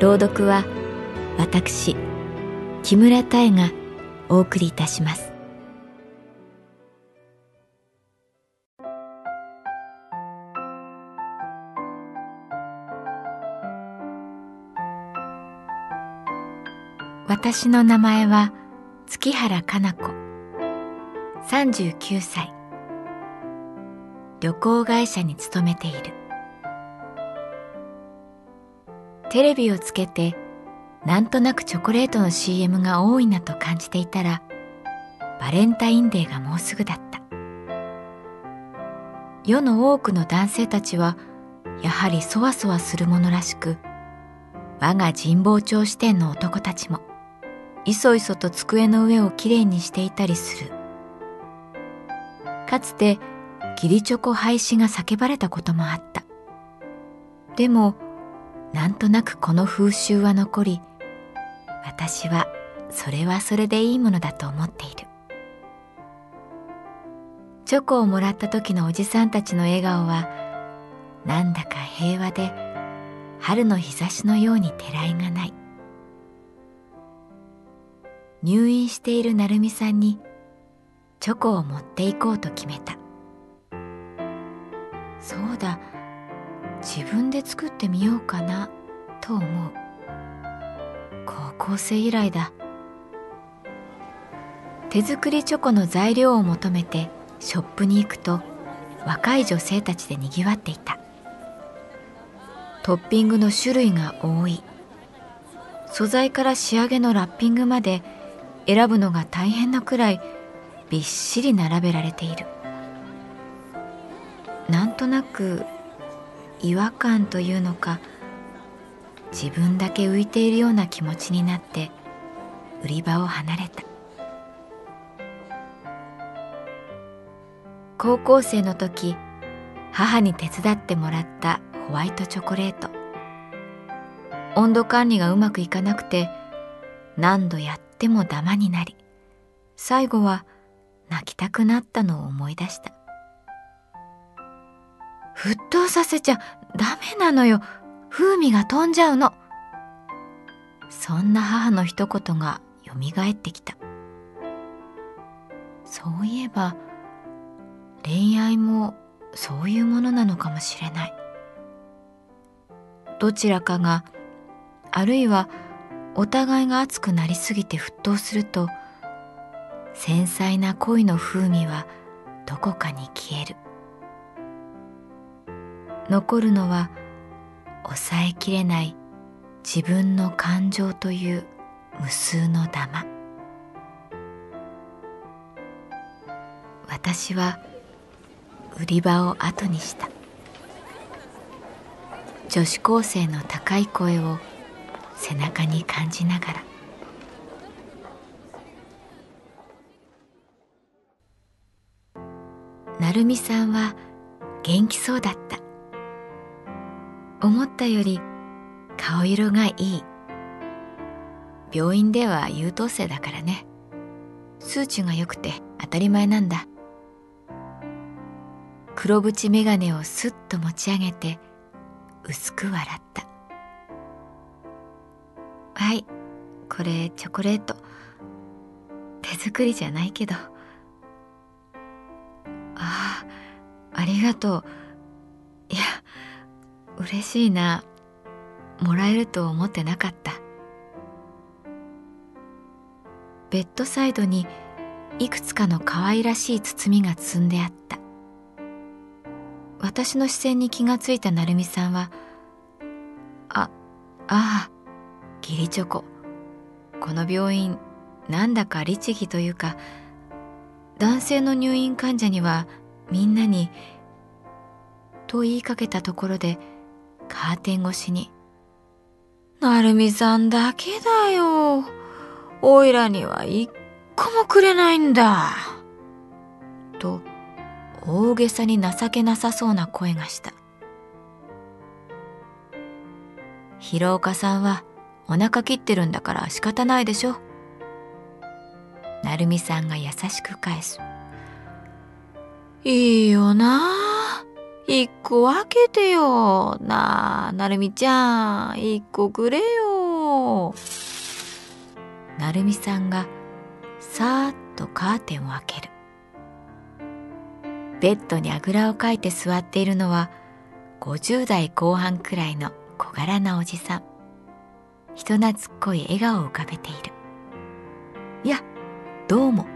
朗読は私木村多江がお送りいたします。私の名前は月原かな子。39歳。旅行会社に勤めている。テレビをつけてなんとなくチョコレートの CM が多いなと感じていたらバレンタインデーがもうすぐだった。世の多くの男性たちはやはりそわそわするものらしく我が神保町支店の男たちもいそいそと机の上をきれいにしていたりする。かつて義理チョコ廃止が叫ばれたこともあった。でもなんとなくこの風習は残り私はそれはそれでいいものだと思っている。チョコをもらった時のおじさんたちの笑顔はなんだか平和で春の日差しのようにてらいがない。入院している成美さんにチョコを持っていこうと決めた。そうだ。自分で作ってみようかなと思う。高校生以来だ。手作りチョコの材料を求めてショップに行くと若い女性たちでにぎわっていた。トッピングの種類が多い。素材から仕上げのラッピングまで選ぶのが大変なくらいびっしり並べられている。なんとなく違和感というのか自分だけ浮いているような気持ちになって売り場を離れた。高校生の時母に手伝ってもらったホワイトチョコレート。温度管理がうまくいかなくて何度やってもダマになり最後は泣きたくなったのを思い出した。沸騰させちゃダメなのよ。風味が飛んじゃうの。そんな母の一言がよみがえってきた。そういえば恋愛もそういうものなのかもしれない。どちらかがあるいはお互いが熱くなりすぎて沸騰すると繊細な恋の風味はどこかに消える。残るのは抑えきれない自分の感情という無数のダマ私は売り場を後にした。女子高生の高い声を背中に感じながら。成美さんは元気そうだった。思ったより顔色がいい。病院では優等生だからね。数値が良くて当たり前なんだ。黒縁眼鏡をすっと持ち上げて薄く笑った。はいこれチョコレート。手作りじゃないけど。ああありがとう。嬉しいな。もらえると思ってなかった。ベッドサイドにいくつかの可愛らしい包みが積んであった。私の視線に気がついた成美さんは「あああ義理チョコ。この病院なんだか律儀というか男性の入院患者にはみんなにと言いかけたところでカーテン越しに「成美さんだけだよ。おいらには一個もくれないんだ」と大げさに情けなさそうな声がした。広岡さんはお腹切ってるんだから仕方ないでしょ。成美さんが優しく返す。いいよな。あ一個分けてよ。なあ成美ちゃん。一個くれよ。成美さんがさーっとカーテンを開ける。ベッドにあぐらをかいて座っているのは50代後半くらいの小柄なおじさん。人懐っこい笑顔を浮かべている。いやどうも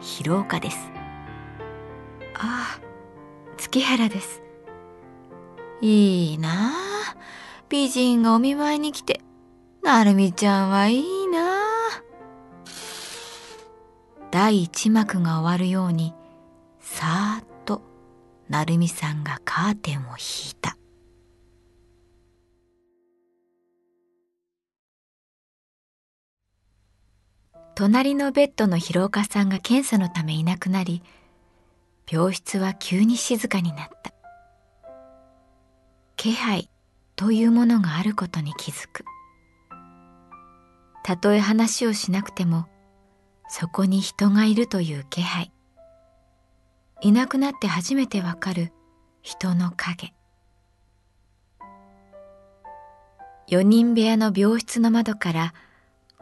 広岡です。ああ月原です。いいな。美人がお見舞いに来て。成美ちゃんはいいな。第一幕が終わるようにさーっと成美さんがカーテンを引いた。隣のベッドの広岡さんが検査のためいなくなり病室は急に静かになった。気配というものがあることに気づく。たとえ話をしなくてもそこに人がいるという気配。いなくなって初めてわかる人の影。四人部屋の病室の窓から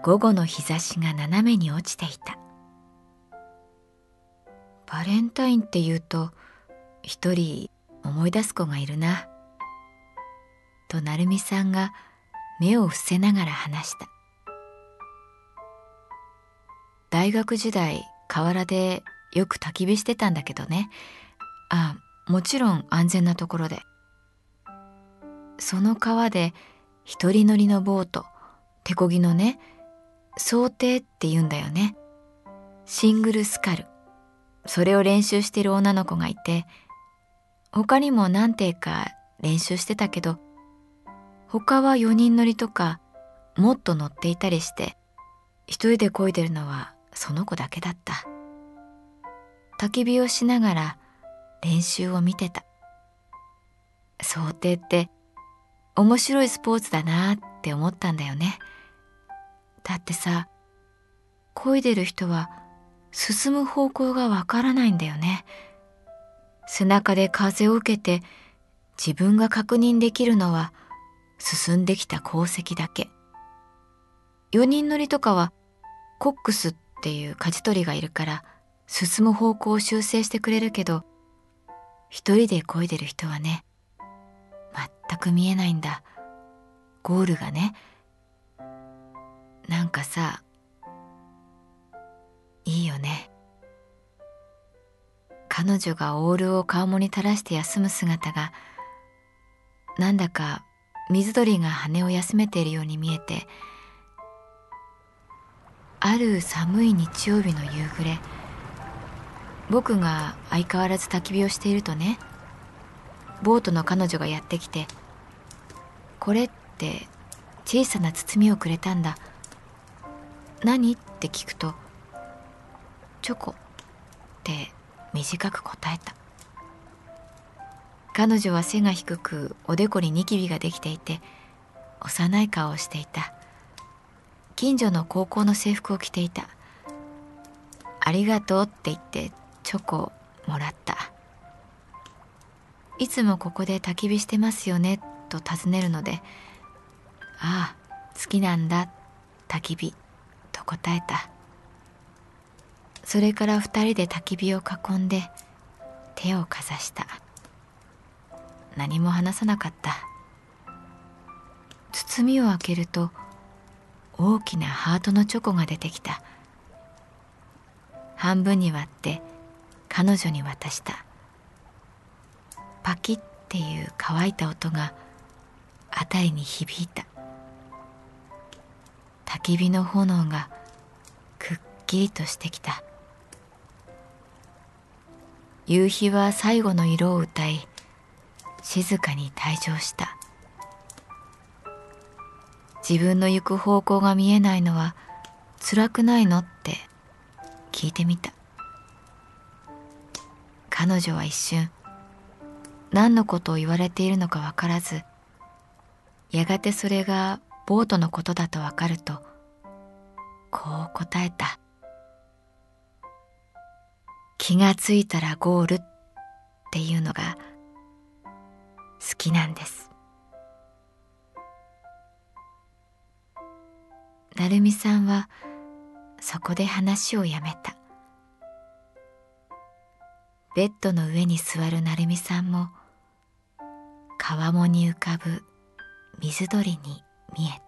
午後の日差しが斜めに落ちていた。バレンタインって言うと一人思い出す子がいるな。と成美さんが目を伏せながら話した。大学時代河原でよく焚き火してたんだけどね。あもちろん安全なところで。その川で一人乗りのボート手漕ぎのね想定って言うんだよね。シングルスカル。それを練習してる女の子がいて他にも何艇か練習してたけど他は4人乗りとかもっと乗っていたりして一人で漕いでるのはその子だけだった。焚き火をしながら練習を見てた。想定って面白いスポーツだなって思ったんだよね。だってさ漕いでる人は進む方向がわからないんだよね。背中で風を受けて自分が確認できるのは進んできた功績だけ。4人乗りとかはコックスっていう舵取りがいるから進む方向を修正してくれるけど一人で漕いでる人はね全く見えないんだ。ゴールがねなんかさいいよね。彼女がオールを顔もに垂らして休む姿がなんだか水鳥が羽を休めているように見えてある寒い日曜日の夕暮れ僕が相変わらず焚き火をしているとねボートの彼女がやってきて「これ」って小さな包みをくれたんだ何？って聞くと「チョコ」って短く答えた。彼女は背が低くおでこにニキビができていて幼い顔をしていた。近所の高校の制服を着ていた。ありがとうって言ってチョコをもらった。いつもここで焚き火してますよねと尋ねるのでああ好きなんだ焚き火と答えた。それから二人で焚き火を囲んで手をかざした。何も話さなかった。包みを開けると大きなハートのチョコが出てきた。半分に割って彼女に渡した。パキッっていう乾いた音が辺りに響いた。焚き火の炎がくっきりとしてきた。夕日は最後の色を歌い静かに退場した。自分の行く方向が見えないのは辛くないのって聞いてみた。彼女は一瞬何のことを言われているのかわからずやがてそれがボートのことだとわかるとこう答えた。気がついたらゴールっていうのが好きなんです。成美さんはそこで話をやめた。ベッドの上に座る成美さんも川面に浮かぶ水鳥に見えた。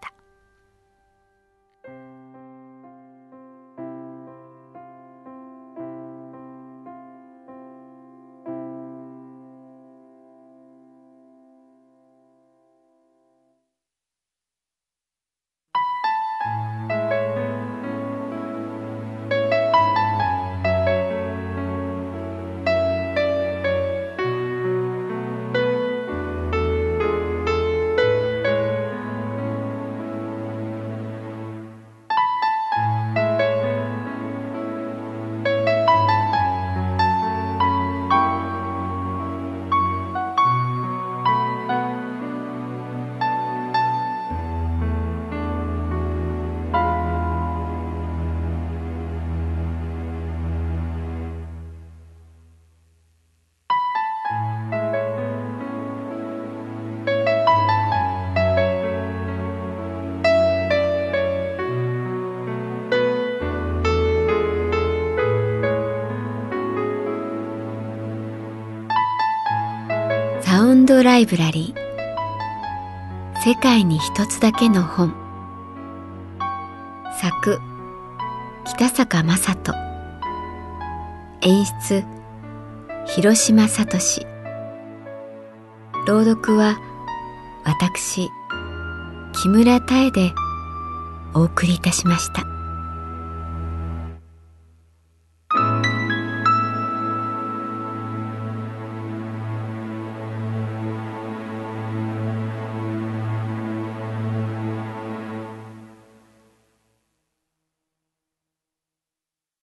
イブラリー。世界に一つだけの本。作北坂雅人。演出広島聡。朗読は私木村多江でお送りいたしました。